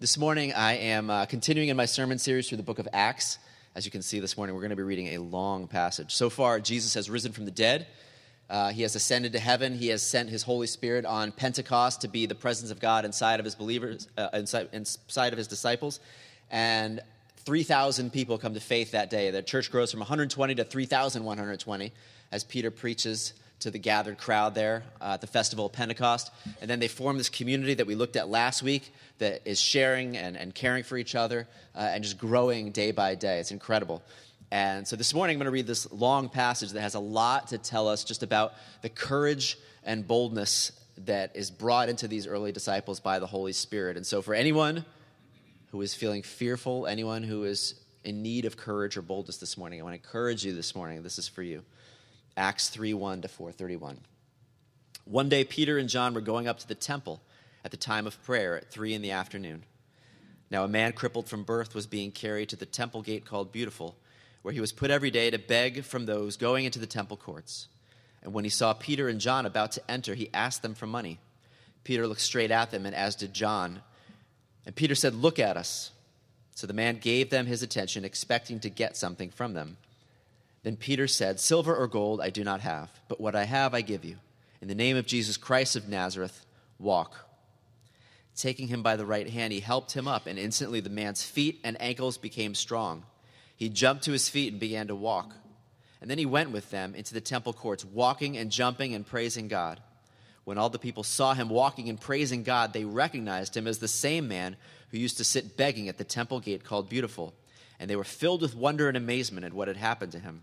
This morning, I am uh, continuing in my sermon series through the book of Acts. As you can see this morning, we're going to be reading a long passage. So far, Jesus has risen from the dead. Uh, he has ascended to heaven. He has sent his Holy Spirit on Pentecost to be the presence of God inside of his believers, uh, inside, inside of his disciples. And 3,000 people come to faith that day. The church grows from 120 to 3,120 as Peter preaches to the gathered crowd there uh, at the festival of Pentecost. And then they form this community that we looked at last week that is sharing and, and caring for each other uh, and just growing day by day. It's incredible. And so this morning I'm going to read this long passage that has a lot to tell us just about the courage and boldness that is brought into these early disciples by the Holy Spirit. And so for anyone who is feeling fearful, anyone who is in need of courage or boldness this morning, I want to encourage you this morning. This is for you. Acts 3 1 to 431. One day, Peter and John were going up to the temple at the time of prayer at 3 in the afternoon. Now, a man crippled from birth was being carried to the temple gate called Beautiful, where he was put every day to beg from those going into the temple courts. And when he saw Peter and John about to enter, he asked them for money. Peter looked straight at them, and as did John. And Peter said, Look at us. So the man gave them his attention, expecting to get something from them. Then Peter said, Silver or gold I do not have, but what I have I give you. In the name of Jesus Christ of Nazareth, walk. Taking him by the right hand, he helped him up, and instantly the man's feet and ankles became strong. He jumped to his feet and began to walk. And then he went with them into the temple courts, walking and jumping and praising God. When all the people saw him walking and praising God, they recognized him as the same man who used to sit begging at the temple gate called Beautiful, and they were filled with wonder and amazement at what had happened to him.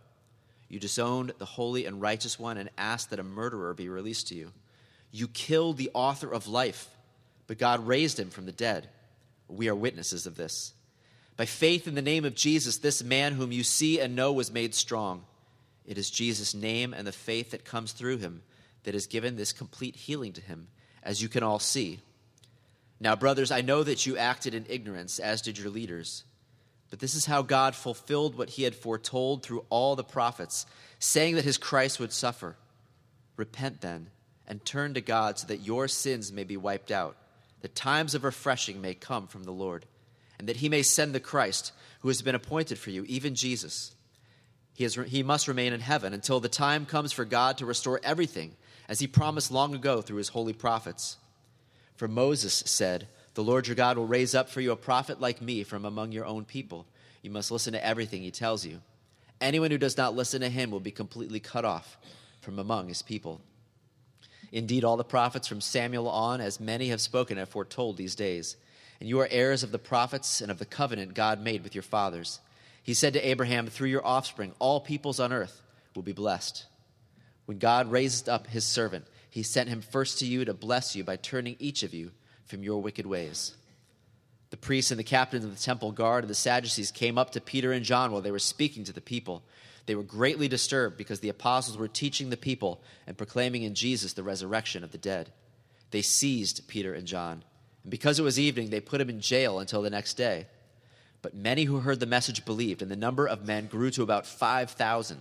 You disowned the holy and righteous one and asked that a murderer be released to you. You killed the author of life, but God raised him from the dead. We are witnesses of this. By faith in the name of Jesus, this man whom you see and know was made strong. It is Jesus' name and the faith that comes through him that has given this complete healing to him, as you can all see. Now, brothers, I know that you acted in ignorance, as did your leaders. But this is how God fulfilled what he had foretold through all the prophets, saying that his Christ would suffer. Repent then and turn to God so that your sins may be wiped out, that times of refreshing may come from the Lord, and that he may send the Christ who has been appointed for you, even Jesus. He, he must remain in heaven until the time comes for God to restore everything, as he promised long ago through his holy prophets. For Moses said, the Lord your God will raise up for you a prophet like me from among your own people. You must listen to everything he tells you. Anyone who does not listen to him will be completely cut off from among his people. Indeed, all the prophets from Samuel on, as many have spoken, have foretold these days. And you are heirs of the prophets and of the covenant God made with your fathers. He said to Abraham, Through your offspring, all peoples on earth will be blessed. When God raised up his servant, he sent him first to you to bless you by turning each of you from your wicked ways. The priests and the captains of the temple guard and the Sadducees came up to Peter and John while they were speaking to the people. They were greatly disturbed because the apostles were teaching the people and proclaiming in Jesus the resurrection of the dead. They seized Peter and John, and because it was evening, they put him in jail until the next day. But many who heard the message believed, and the number of men grew to about 5,000.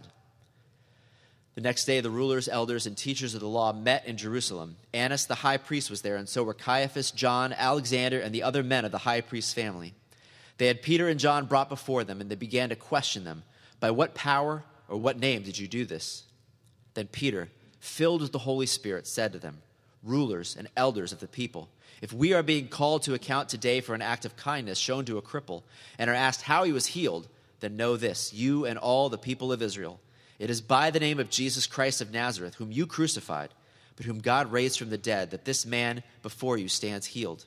The next day, the rulers, elders, and teachers of the law met in Jerusalem. Annas the high priest was there, and so were Caiaphas, John, Alexander, and the other men of the high priest's family. They had Peter and John brought before them, and they began to question them By what power or what name did you do this? Then Peter, filled with the Holy Spirit, said to them, Rulers and elders of the people, if we are being called to account today for an act of kindness shown to a cripple, and are asked how he was healed, then know this, you and all the people of Israel it is by the name of Jesus Christ of Nazareth, whom you crucified, but whom God raised from the dead, that this man before you stands healed.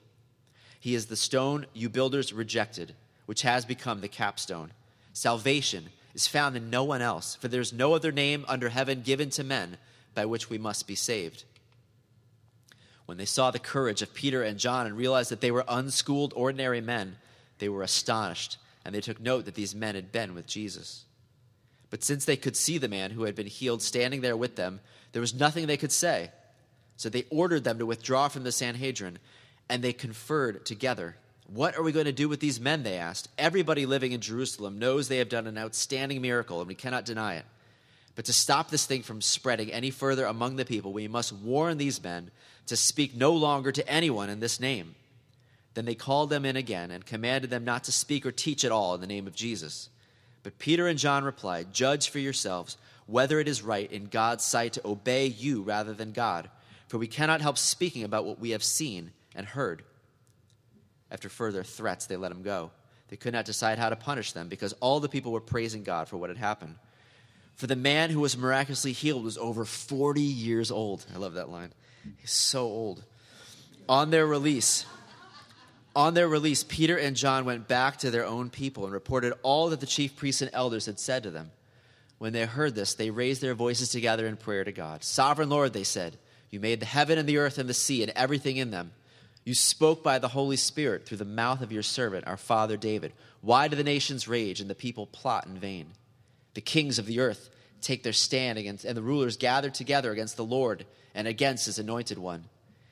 He is the stone you builders rejected, which has become the capstone. Salvation is found in no one else, for there is no other name under heaven given to men by which we must be saved. When they saw the courage of Peter and John and realized that they were unschooled, ordinary men, they were astonished, and they took note that these men had been with Jesus. But since they could see the man who had been healed standing there with them, there was nothing they could say. So they ordered them to withdraw from the Sanhedrin, and they conferred together. What are we going to do with these men? They asked. Everybody living in Jerusalem knows they have done an outstanding miracle, and we cannot deny it. But to stop this thing from spreading any further among the people, we must warn these men to speak no longer to anyone in this name. Then they called them in again and commanded them not to speak or teach at all in the name of Jesus. But Peter and John replied, Judge for yourselves whether it is right in God's sight to obey you rather than God, for we cannot help speaking about what we have seen and heard. After further threats, they let him go. They could not decide how to punish them because all the people were praising God for what had happened. For the man who was miraculously healed was over 40 years old. I love that line. He's so old. On their release, on their release, Peter and John went back to their own people and reported all that the chief priests and elders had said to them. When they heard this, they raised their voices together in prayer to God. Sovereign Lord, they said, you made the heaven and the earth and the sea and everything in them. You spoke by the Holy Spirit through the mouth of your servant, our father David. Why do the nations rage and the people plot in vain? The kings of the earth take their stand against, and the rulers gather together against the Lord and against his anointed one.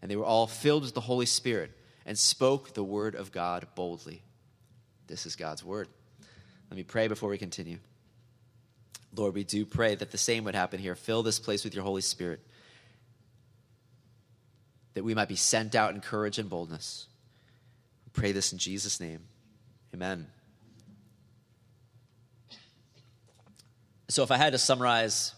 and they were all filled with the Holy Spirit and spoke the word of God boldly. This is God's word. Let me pray before we continue. Lord, we do pray that the same would happen here. Fill this place with your Holy Spirit, that we might be sent out in courage and boldness. We pray this in Jesus' name. Amen. So, if I had to summarize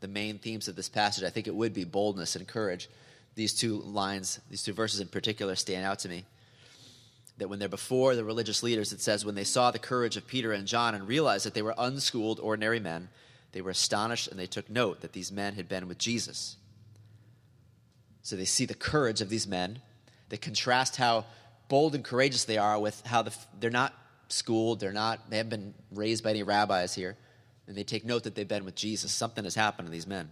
the main themes of this passage, I think it would be boldness and courage these two lines, these two verses in particular, stand out to me. That when they're before the religious leaders, it says, when they saw the courage of Peter and John and realized that they were unschooled, ordinary men, they were astonished and they took note that these men had been with Jesus. So they see the courage of these men. They contrast how bold and courageous they are with how the, they're not schooled, they're not, they haven't been raised by any rabbis here. And they take note that they've been with Jesus. Something has happened to these men.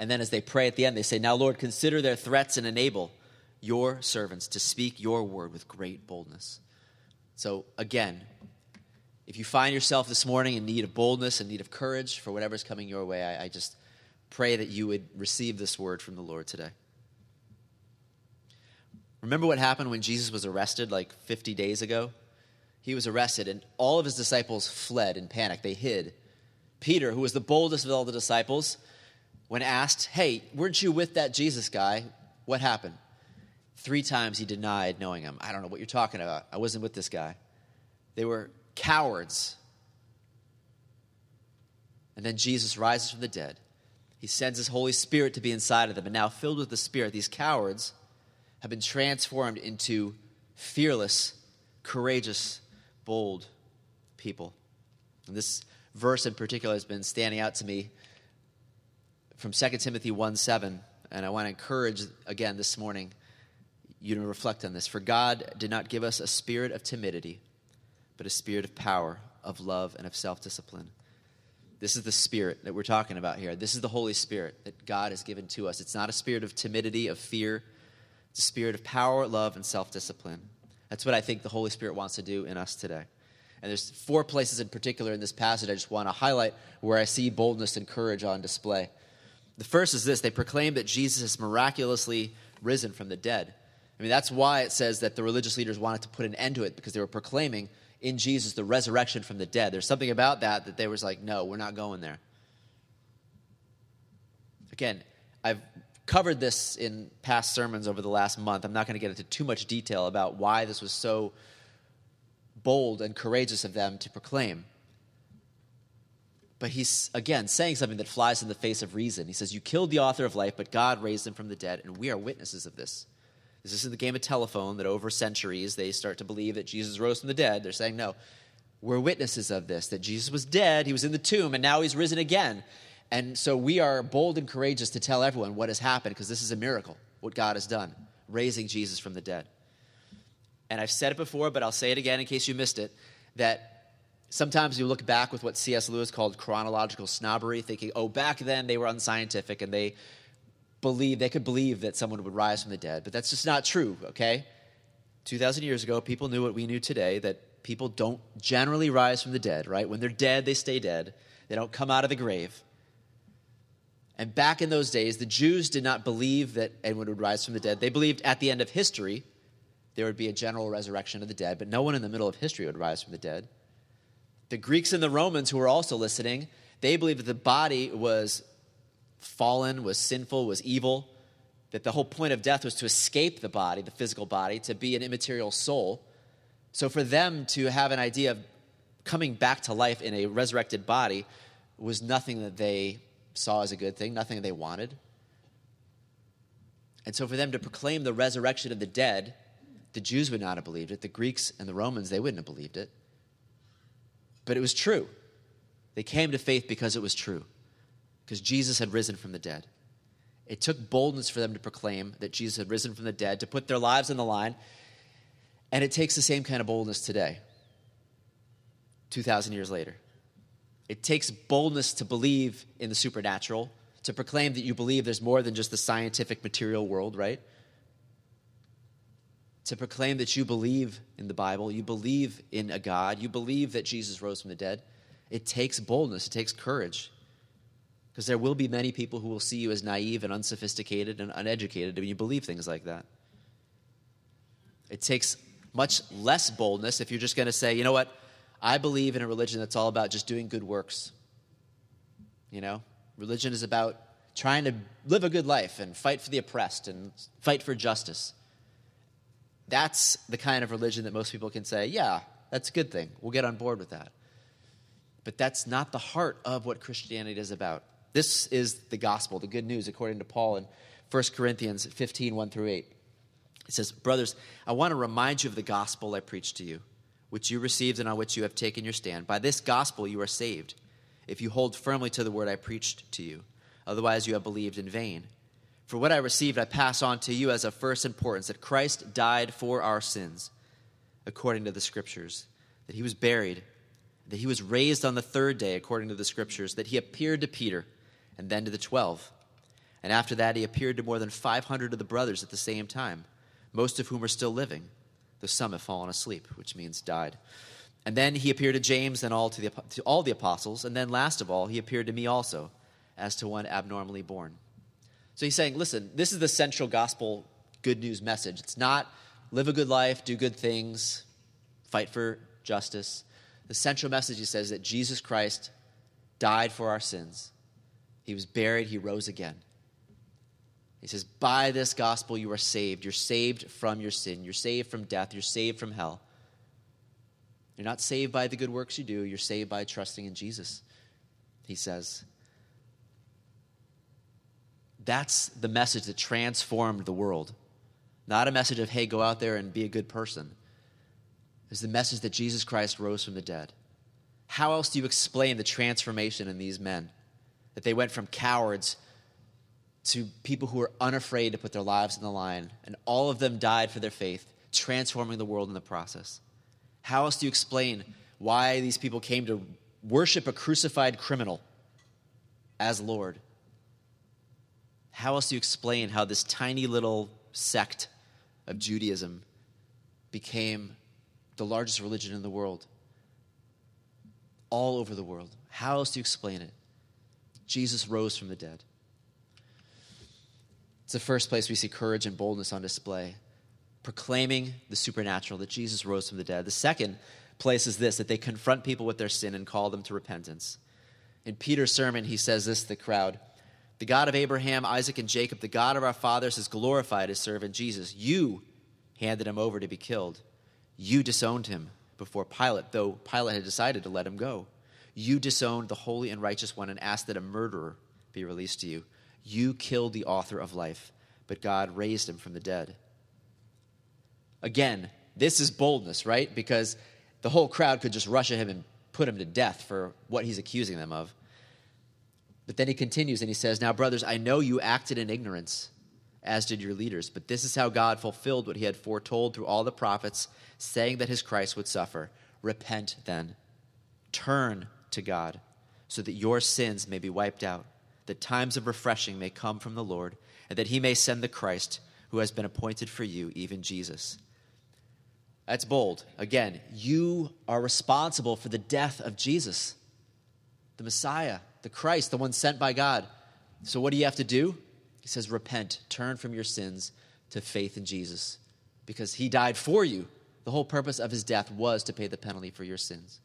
And then as they pray at the end, they say, Now, Lord, consider their threats and enable your servants to speak your word with great boldness. So, again, if you find yourself this morning in need of boldness and need of courage for whatever's coming your way, I, I just pray that you would receive this word from the Lord today. Remember what happened when Jesus was arrested like 50 days ago? He was arrested, and all of his disciples fled in panic. They hid. Peter, who was the boldest of all the disciples, when asked, Hey, weren't you with that Jesus guy? What happened? Three times he denied knowing him. I don't know what you're talking about. I wasn't with this guy. They were cowards. And then Jesus rises from the dead. He sends his Holy Spirit to be inside of them. And now, filled with the Spirit, these cowards have been transformed into fearless, courageous, bold people. And this verse in particular has been standing out to me from 2 Timothy 1 7. And I want to encourage again this morning you to reflect on this. For God did not give us a spirit of timidity, but a spirit of power, of love, and of self discipline. This is the spirit that we're talking about here. This is the Holy Spirit that God has given to us. It's not a spirit of timidity, of fear. It's a spirit of power, love, and self discipline. That's what I think the Holy Spirit wants to do in us today. And there's four places in particular in this passage I just want to highlight where I see boldness and courage on display. The first is this they proclaim that Jesus is miraculously risen from the dead. I mean, that's why it says that the religious leaders wanted to put an end to it because they were proclaiming in Jesus the resurrection from the dead. There's something about that that they was like, no, we're not going there. Again, I've covered this in past sermons over the last month. I'm not going to get into too much detail about why this was so bold and courageous of them to proclaim. But he's, again, saying something that flies in the face of reason. He says, You killed the author of life, but God raised him from the dead, and we are witnesses of this. This isn't the game of telephone that over centuries they start to believe that Jesus rose from the dead. They're saying, No, We're witnesses of this that Jesus was dead, he was in the tomb, and now he's risen again. And so we are bold and courageous to tell everyone what has happened because this is a miracle, what God has done, raising Jesus from the dead. And I've said it before, but I'll say it again in case you missed it that sometimes you look back with what C.S. Lewis called chronological snobbery, thinking, oh, back then they were unscientific and they believe they could believe that someone would rise from the dead. But that's just not true, okay? 2,000 years ago, people knew what we knew today that people don't generally rise from the dead, right? When they're dead, they stay dead. They don't come out of the grave. And back in those days, the Jews did not believe that anyone would rise from the dead. They believed at the end of history there would be a general resurrection of the dead, but no one in the middle of history would rise from the dead. The Greeks and the Romans, who were also listening, they believed that the body was fallen, was sinful, was evil, that the whole point of death was to escape the body, the physical body, to be an immaterial soul. So for them to have an idea of coming back to life in a resurrected body was nothing that they saw as a good thing, nothing they wanted. And so for them to proclaim the resurrection of the dead, the Jews would not have believed it. The Greeks and the Romans, they wouldn't have believed it. But it was true. They came to faith because it was true, because Jesus had risen from the dead. It took boldness for them to proclaim that Jesus had risen from the dead, to put their lives on the line. And it takes the same kind of boldness today, 2,000 years later. It takes boldness to believe in the supernatural, to proclaim that you believe there's more than just the scientific material world, right? To proclaim that you believe in the Bible, you believe in a God, you believe that Jesus rose from the dead. It takes boldness, it takes courage. Because there will be many people who will see you as naive and unsophisticated and uneducated when you believe things like that. It takes much less boldness if you're just going to say, you know what, I believe in a religion that's all about just doing good works. You know, religion is about trying to live a good life and fight for the oppressed and fight for justice. That's the kind of religion that most people can say, yeah, that's a good thing. We'll get on board with that. But that's not the heart of what Christianity is about. This is the gospel, the good news, according to Paul in 1 Corinthians 15 1 through 8. It says, Brothers, I want to remind you of the gospel I preached to you which you received and on which you have taken your stand. By this gospel you are saved, if you hold firmly to the word I preached to you. Otherwise, you have believed in vain. For what I received, I pass on to you as of first importance that Christ died for our sins, according to the Scriptures, that he was buried, that he was raised on the third day, according to the Scriptures, that he appeared to Peter, and then to the twelve. And after that, he appeared to more than 500 of the brothers at the same time, most of whom are still living though some have fallen asleep, which means died. And then he appeared to James and all to, the, to all the apostles. And then last of all, he appeared to me also, as to one abnormally born. So he's saying, listen, this is the central gospel good news message. It's not live a good life, do good things, fight for justice. The central message, he says, that Jesus Christ died for our sins. He was buried, he rose again. He says, By this gospel you are saved. You're saved from your sin. You're saved from death. You're saved from hell. You're not saved by the good works you do. You're saved by trusting in Jesus, he says. That's the message that transformed the world. Not a message of, hey, go out there and be a good person. It's the message that Jesus Christ rose from the dead. How else do you explain the transformation in these men? That they went from cowards to people who were unafraid to put their lives on the line, and all of them died for their faith, transforming the world in the process. How else do you explain why these people came to worship a crucified criminal as Lord? How else do you explain how this tiny little sect of Judaism became the largest religion in the world? All over the world. How else do you explain it? Jesus rose from the dead. It's the first place we see courage and boldness on display, proclaiming the supernatural, that Jesus rose from the dead. The second place is this that they confront people with their sin and call them to repentance. In Peter's sermon, he says this to the crowd The God of Abraham, Isaac, and Jacob, the God of our fathers, has glorified his servant Jesus. You handed him over to be killed. You disowned him before Pilate, though Pilate had decided to let him go. You disowned the holy and righteous one and asked that a murderer be released to you. You killed the author of life, but God raised him from the dead. Again, this is boldness, right? Because the whole crowd could just rush at him and put him to death for what he's accusing them of. But then he continues and he says, Now, brothers, I know you acted in ignorance, as did your leaders, but this is how God fulfilled what he had foretold through all the prophets, saying that his Christ would suffer. Repent then, turn to God, so that your sins may be wiped out, that times of refreshing may come from the Lord, and that he may send the Christ who has been appointed for you, even Jesus. That's bold. Again, you are responsible for the death of Jesus, the Messiah, the Christ, the one sent by God. So, what do you have to do? He says, Repent, turn from your sins to faith in Jesus, because he died for you. The whole purpose of his death was to pay the penalty for your sins.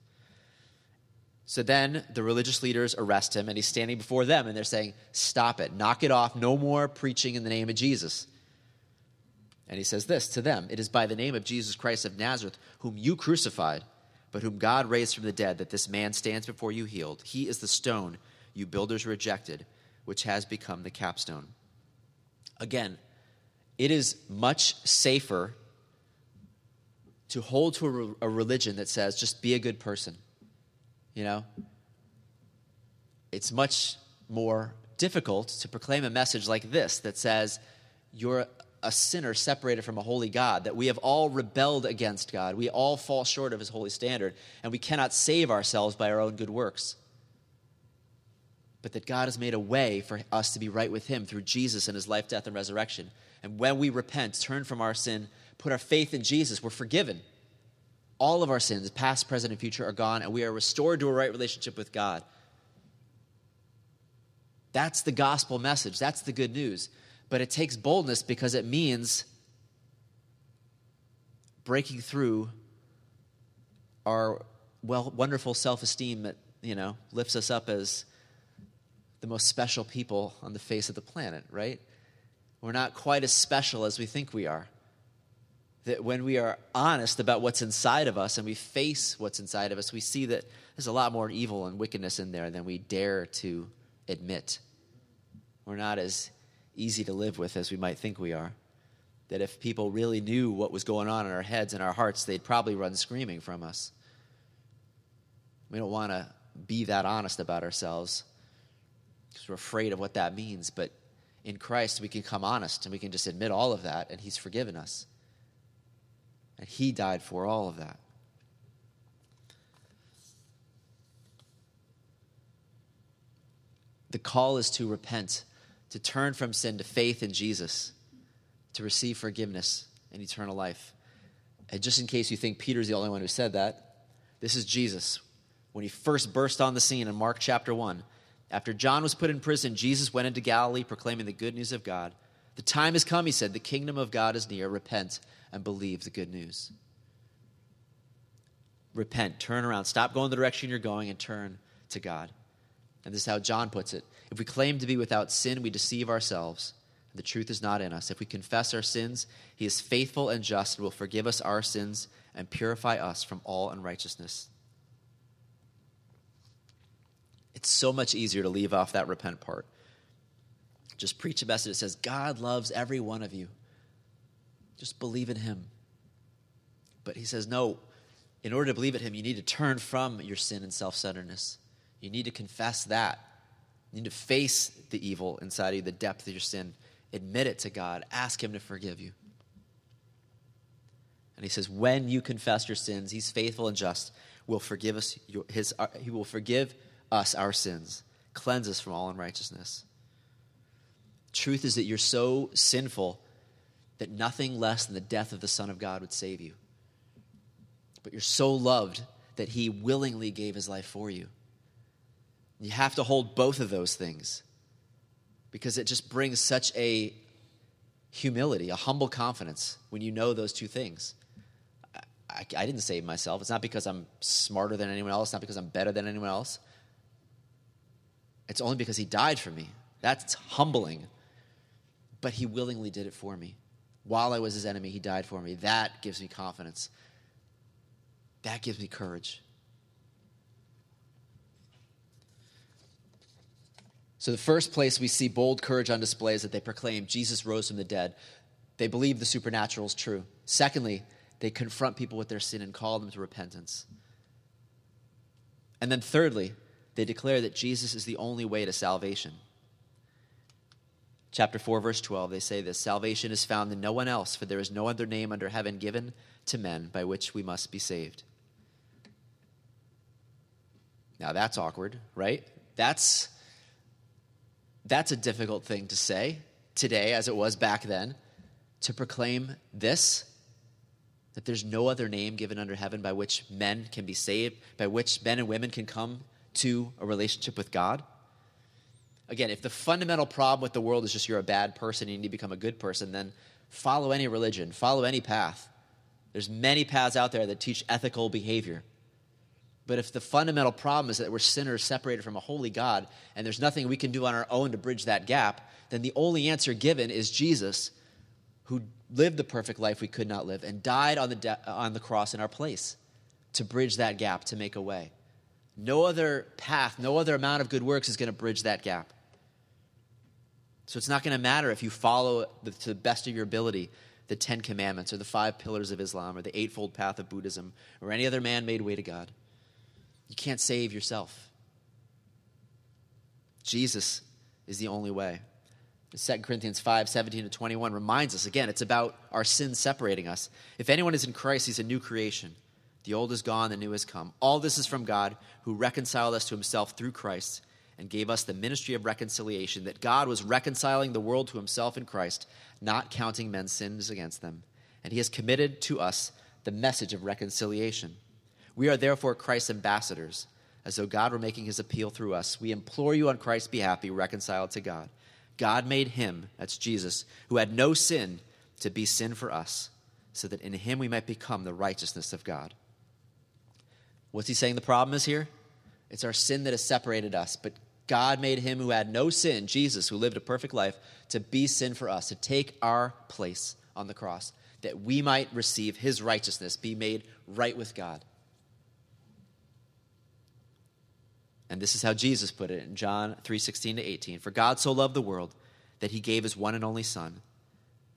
So then the religious leaders arrest him, and he's standing before them, and they're saying, Stop it, knock it off, no more preaching in the name of Jesus. And he says this to them It is by the name of Jesus Christ of Nazareth, whom you crucified, but whom God raised from the dead, that this man stands before you healed. He is the stone you builders rejected, which has become the capstone. Again, it is much safer to hold to a, religion that says just be a good person. You know? It's much more difficult to proclaim a message like this that says you're a sinner separated from a holy God, that we have all rebelled against God. We all fall short of his holy standard, and we cannot save ourselves by our own good works. But that God has made a way for us to be right with him through Jesus and his life, death, and resurrection. And when we repent, turn from our sin, put our faith in Jesus, we're forgiven. All of our sins, past, present, and future, are gone, and we are restored to a right relationship with God. That's the gospel message. That's the good news. But it takes boldness because it means breaking through our well, wonderful self esteem that, you know, lifts us up as the most special people on the face of the planet, right? We're not quite as special as we think we are. That when we are honest about what's inside of us and we face what's inside of us, we see that there's a lot more evil and wickedness in there than we dare to admit. We're not as easy to live with as we might think we are. That if people really knew what was going on in our heads and our hearts, they'd probably run screaming from us. We don't want to be that honest about ourselves because we're afraid of what that means. But in Christ, we can come honest and we can just admit all of that, and He's forgiven us. And He died for all of that. The call is to repent to turn from sin to faith in Jesus, to receive forgiveness and eternal life. And just in case you think Peter's the only one who said that, this is Jesus. When he first burst on the scene in Mark chapter 1, after John was put in prison, Jesus went into Galilee proclaiming the good news of God. The time has come, he said. The kingdom of God is near. Repent and believe the good news. Repent, turn around, stop going the direction you're going, and turn to God. And this is how John puts it if we claim to be without sin, we deceive ourselves. The truth is not in us. If we confess our sins, he is faithful and just and will forgive us our sins and purify us from all unrighteousness. It's so much easier to leave off that repent part. Just preach a message that says, God loves every one of you. Just believe in him. But he says, no, in order to believe in him, you need to turn from your sin and self centeredness. You need to confess that. You need to face the evil inside of you, the depth of your sin. Admit it to God. Ask Him to forgive you. And He says, when you confess your sins, He's faithful and just. Will forgive us his, uh, He will forgive us our sins, cleanse us from all unrighteousness. Truth is that you're so sinful that nothing less than the death of the Son of God would save you. But you're so loved that He willingly gave His life for you. You have to hold both of those things because it just brings such a humility, a humble confidence when you know those two things. I, I, didn't save myself. It's not because I'm smarter than anyone else, not because I'm better than anyone else. It's only because He died for me. That's humbling. But He willingly did it for me. While I was His enemy, He died for me. That gives me confidence. That gives me courage. So, the first place we see bold courage on display is that they proclaim Jesus rose from the dead. They believe the supernatural is true. Secondly, they confront people with their sin and call them to repentance. And then, thirdly, they declare that Jesus is the only way to salvation. Chapter 4, verse 12, they say this Salvation is found in no one else, for there is no other name under heaven given to men by which we must be saved. Now that's awkward, right? That's that's a difficult thing to say today as it was back then to proclaim this that there's no other name given under heaven by which men can be saved, by which men and women can come to a relationship with God. Again, if the fundamental problem with the world is just you're a bad person and you need to become a good person, then follow any religion, follow any path. There's many paths out there that teach ethical behavior. But if the fundamental problem is that we're sinners separated from a holy God and there's nothing we can do on our own to bridge that gap, then the only answer given is Jesus, who lived the perfect life we could not live and died on the, de- on the cross in our place to bridge that gap, to make a way. No other path, no other amount of good works is going to bridge that gap. So it's not going to matter if you follow the, to the best of your ability the Ten Commandments or the five pillars of Islam or the Eightfold Path of Buddhism or any other man made way to God. You can't save yourself. Jesus is the only way. 2 Corinthians 5 17 to 21 reminds us again, it's about our sins separating us. If anyone is in Christ, he's a new creation. The old is gone, the new has come. All this is from God, who reconciled us to himself through Christ and gave us the ministry of reconciliation, that God was reconciling the world to himself in Christ, not counting men's sins against them. And he has committed to us the message of reconciliation. We are therefore Christ's ambassadors, as though God were making his appeal through us. We implore you on Christ's behalf, be reconciled to God. God made him, that's Jesus, who had no sin, to be sin for us, so that in him we might become the righteousness of God. What's he saying the problem is here? It's our sin that has separated us, but God made him who had no sin, Jesus, who lived a perfect life, to be sin for us, to take our place on the cross, that we might receive his righteousness, be made right with God. And this is how Jesus put it in John 3:16 to 18. For God so loved the world that he gave his one and only son,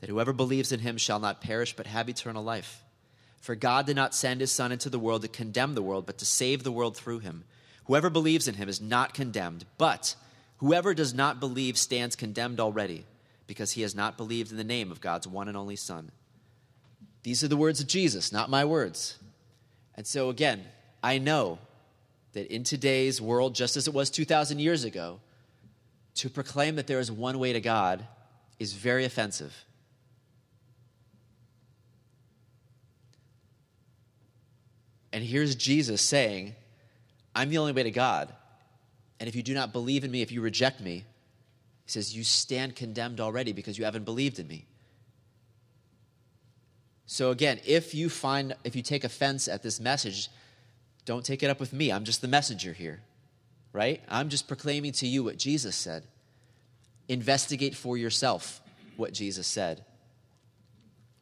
that whoever believes in him shall not perish but have eternal life. For God did not send his son into the world to condemn the world, but to save the world through him. Whoever believes in him is not condemned, but whoever does not believe stands condemned already, because he has not believed in the name of God's one and only son. These are the words of Jesus, not my words. And so again, I know that in today's world, just as it was 2,000 years ago, to proclaim that there is one way to God is very offensive. And here's Jesus saying, I'm the only way to God. And if you do not believe in me, if you reject me, he says, you stand condemned already because you haven't believed in me. So again, if you find, if you take offense at this message, don't take it up with me. I'm just the messenger here, right? I'm just proclaiming to you what Jesus said. Investigate for yourself what Jesus said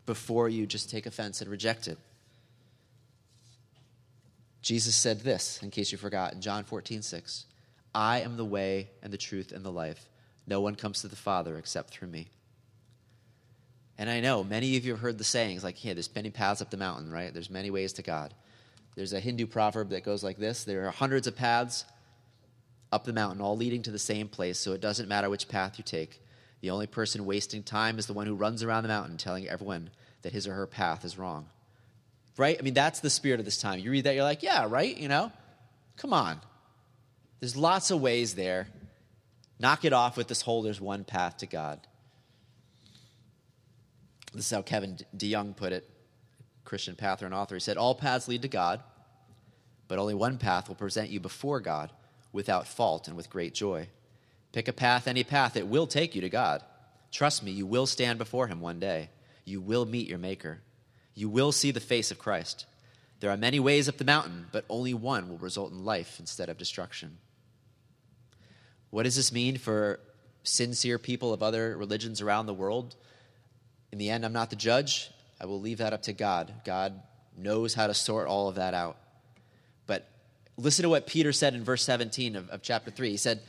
before you just take offense and reject it. Jesus said this, in case you forgot, in John 14, 6. I am the way and the truth and the life. No one comes to the Father except through me. And I know many of you have heard the sayings like, yeah, there's many paths up the mountain, right? There's many ways to God. There's a Hindu proverb that goes like this There are hundreds of paths up the mountain, all leading to the same place, so it doesn't matter which path you take. The only person wasting time is the one who runs around the mountain telling everyone that his or her path is wrong. Right? I mean, that's the spirit of this time. You read that, you're like, yeah, right? You know? Come on. There's lots of ways there. Knock it off with this whole there's one path to God. This is how Kevin DeYoung put it. Christian pastor and author. He said, All paths lead to God, but only one path will present you before God without fault and with great joy. Pick a path, any path, it will take you to God. Trust me, you will stand before Him one day. You will meet your Maker. You will see the face of Christ. There are many ways up the mountain, but only one will result in life instead of destruction. What does this mean for sincere people of other religions around the world? In the end, I'm not the judge. I will leave that up to God. God knows how to sort all of that out. But listen to what Peter said in verse 17 of, of chapter 3. He said,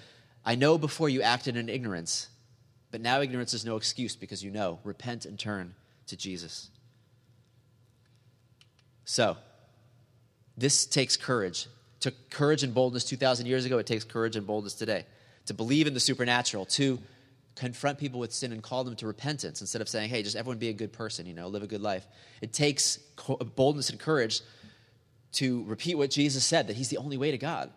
I know before you acted in ignorance, but now ignorance is no excuse because you know. Repent and turn to Jesus. So, this takes courage. It took courage and boldness 2,000 years ago. It takes courage and boldness today. To believe in the supernatural, to confront people with sin and call them to repentance instead of saying, hey, just everyone be a good person, you know, live a good life. It takes boldness and courage to repeat what Jesus said that he's the only way to God.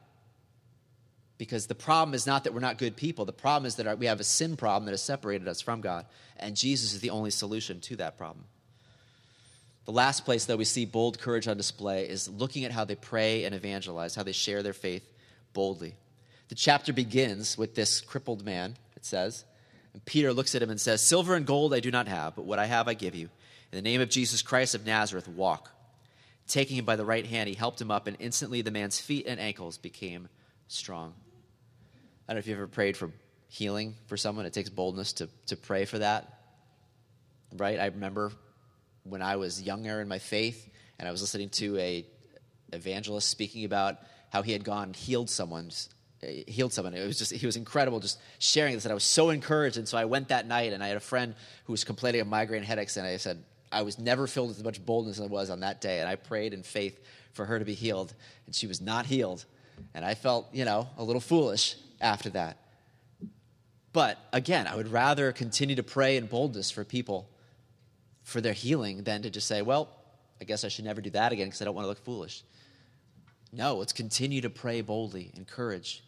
Because the problem is not that we're not good people. The problem is that we have a sin problem that has separated us from God. And Jesus is the only solution to that problem. The last place, that we see bold courage on display is looking at how they pray and evangelize, how they share their faith boldly. The chapter begins with this crippled man, it says. And Peter looks at him and says, Silver and gold I do not have, but what I have I give you. In the name of Jesus Christ of Nazareth, walk. Taking him by the right hand, he helped him up, and instantly the man's feet and ankles became strong. I don't know if you've ever prayed for healing for someone. It takes boldness to, to pray for that. Right? I remember when I was younger in my faith, and I was listening to a evangelist speaking about how he had gone and healed someone's healed someone. It was just he was incredible just sharing this and I was so encouraged and so I went that night and I had a friend who was complaining of migraine headaches and I said I was never filled with as much boldness as I was on that day and I prayed in faith for her to be healed and she was not healed and I felt, you know, a little foolish after that. But again, I would rather continue to pray in boldness for people for their healing than to just say, well, I guess I should never do that again because I don't want to look foolish. No, let's continue to pray boldly, encourage,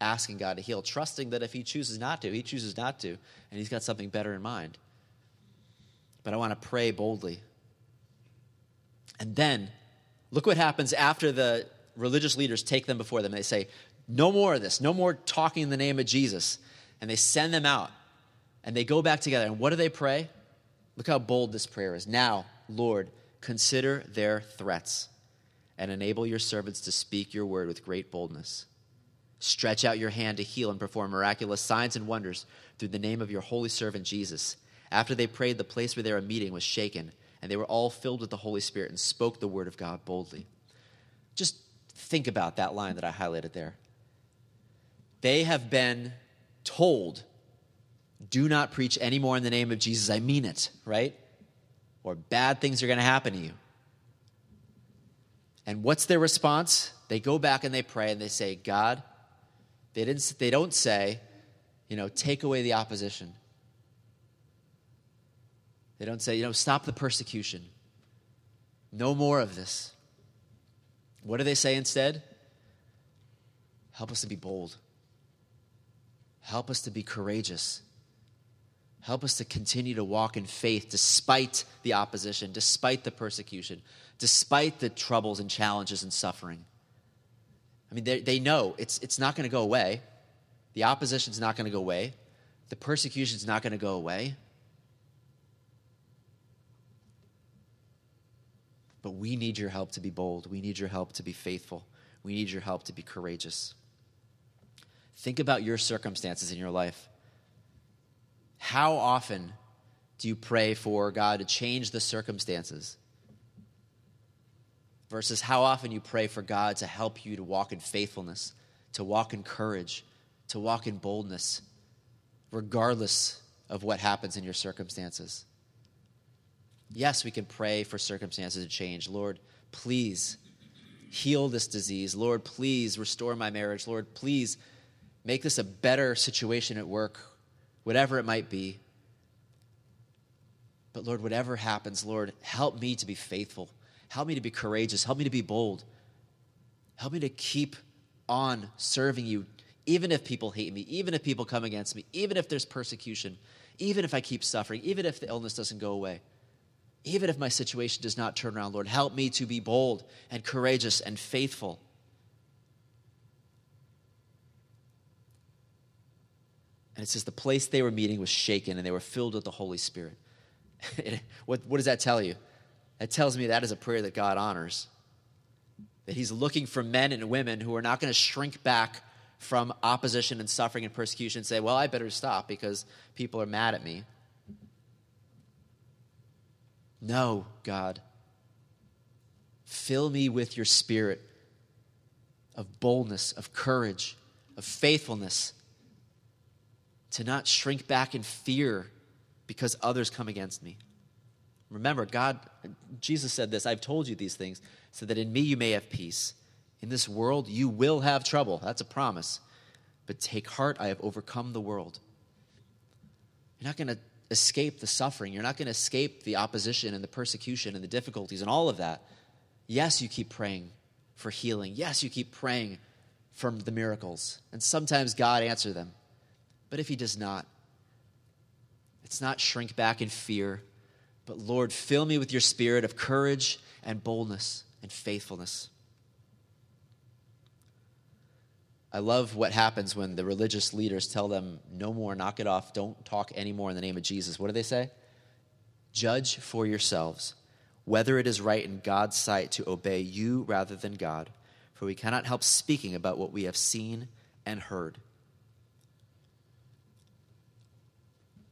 asking God to heal, trusting that if He chooses not to, He chooses not to, and He's got something better in mind. But I want to pray boldly. And then, look what happens after the religious leaders take them before them. They say, No more of this, no more talking in the name of Jesus. And they send them out, and they go back together. And what do they pray? Look how bold this prayer is. Now, Lord, consider their threats and enable your servants to speak your word with great boldness. Stretch out your hand to heal and perform miraculous signs and wonders through the name of your holy servant Jesus. After they prayed, the place where they were meeting was shaken, and they were all filled with the Holy Spirit and spoke the word of God boldly. Just think about that line that I highlighted there. They have been told do not preach anymore in the name of Jesus. I mean it, right? Or bad things are going to happen to you. And what's their response? They go back and they pray and they say, God, they, didn't, they don't say, you know, take away the opposition. They don't say, you know, stop the persecution. No more of this. What do they say instead? Help us to be bold. Help us to be courageous. Help us to continue to walk in faith despite the opposition, despite the persecution, despite the troubles and challenges and suffering. I mean, they, they know it's, it's not going to go away. The opposition's not going to go away. The persecution's not going to go away. But we need your help to be bold. We need your help to be faithful. We need your help to be courageous. Think about your circumstances in your life. How often do you pray for God to change the circumstances? Versus how often you pray for God to help you to walk in faithfulness, to walk in courage, to walk in boldness, regardless of what happens in your circumstances. Yes, we can pray for circumstances to change. Lord, please heal this disease. Lord, please restore my marriage. Lord, please make this a better situation at work whatever it might be. But Lord, whatever happens, Lord, help me to be faithful. Help me to be courageous. Help me to be bold. Help me to keep on serving you, even if people hate me, even if people come against me, even if there's persecution, even if I keep suffering, even if the illness doesn't go away, even if my situation does not turn around. Lord, help me to be bold and courageous and faithful. And it says the place they were meeting was shaken and they were filled with the Holy Spirit. what, what does that tell you? That tells me that is a prayer that God honors. That He's looking for men and women who are not going to shrink back from opposition and suffering and persecution and say, well, I better stop because people are mad at me. No, God. Fill me with your spirit of boldness, of courage, of faithfulness to not shrink back in fear because others come against me. Remember, God, Jesus said this I've told you these things so that in me you may have peace. In this world you will have trouble. That's a promise. But take heart, I have overcome the world. You're not going to escape the suffering. You're not going to escape the opposition and the persecution and the difficulties and all of that. Yes, you keep praying for healing. Yes, you keep praying for the miracles. And sometimes God answer them. But if he does not, it's not shrink back in fear, but Lord, fill me with your spirit of courage and boldness and faithfulness. I love what happens when the religious leaders tell them, no more, knock it off, don't talk anymore in the name of Jesus. What do they say? Judge for yourselves whether it is right in God's sight to obey you rather than God, for we cannot help speaking about what we have seen and heard.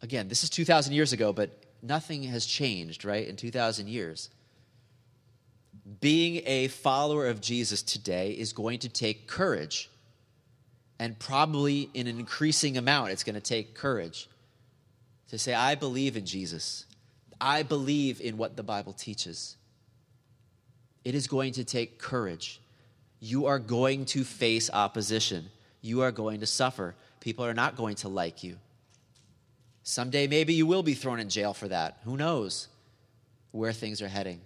Again, this is 2,000 years ago, but nothing has changed, right, in 2,000 years. Being a follower of Jesus today is going to take courage and probably in an increasing amount, it's going to take courage to say, I believe in Jesus. I believe in what the Bible teaches. It is going to take courage. You are going to face opposition. You are going to suffer. People are not going to like you. Someday, maybe you will be thrown in jail for that. Who knows where things are heading?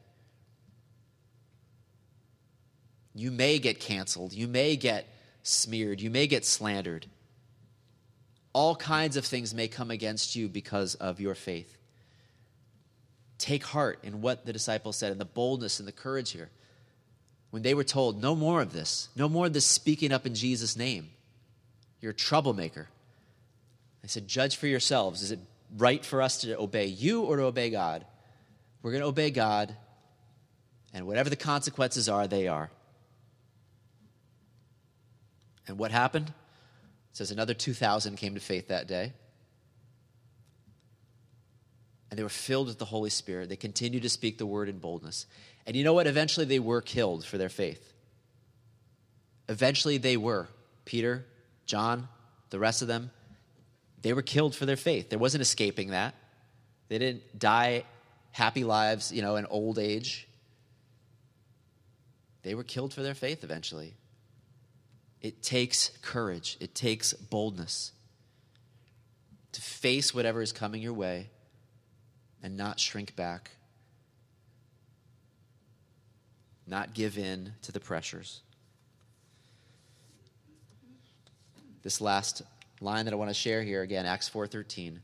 You may get canceled. You may get smeared. You may get slandered. All kinds of things may come against you because of your faith. Take heart in what the disciples said and the boldness and the courage here. When they were told, no more of this, no more of this speaking up in Jesus' name. You're a troublemaker. I said, judge for yourselves. Is it right for us to obey you or to obey God? We're going to obey God, and whatever the consequences are, they are. And what happened? It says another 2,000 came to faith that day. And they were filled with the Holy Spirit. They continued to speak the word in boldness. And you know what? Eventually they were killed for their faith. Eventually they were. Peter, John, the rest of them, they were killed for their faith. There wasn't escaping that. They didn't die happy lives, you know, in old age. They were killed for their faith eventually. It takes courage, it takes boldness to face whatever is coming your way and not shrink back, not give in to the pressures. This last line that I want to share here again, Acts 4:13.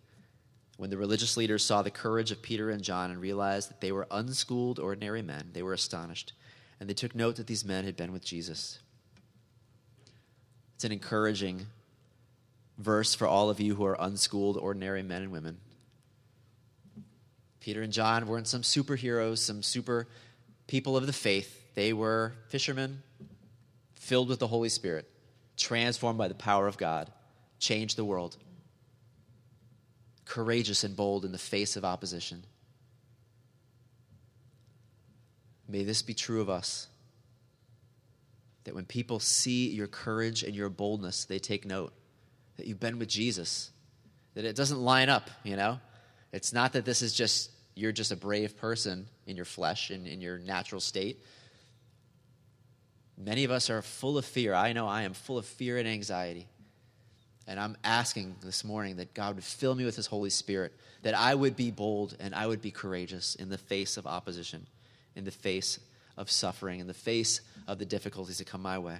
When the religious leaders saw the courage of Peter and John and realized that they were unschooled ordinary men, they were astonished, and they took note that these men had been with Jesus. It's an encouraging verse for all of you who are unschooled, ordinary men and women. Peter and John weren't some superheroes, some super people of the faith. They were fishermen filled with the Holy Spirit, transformed by the power of God, changed the world, courageous and bold in the face of opposition. May this be true of us that when people see your courage and your boldness, they take note that you've been with Jesus, that it doesn't line up, you know? It's not that this is just, you're just a brave person in your flesh and in your natural state. Many of us are full of fear. I know I am full of fear and anxiety. And I'm asking this morning that God would fill me with His Holy Spirit, that I would be bold and I would be courageous in the face of opposition, in the face of suffering, in the face of the difficulties that come my way.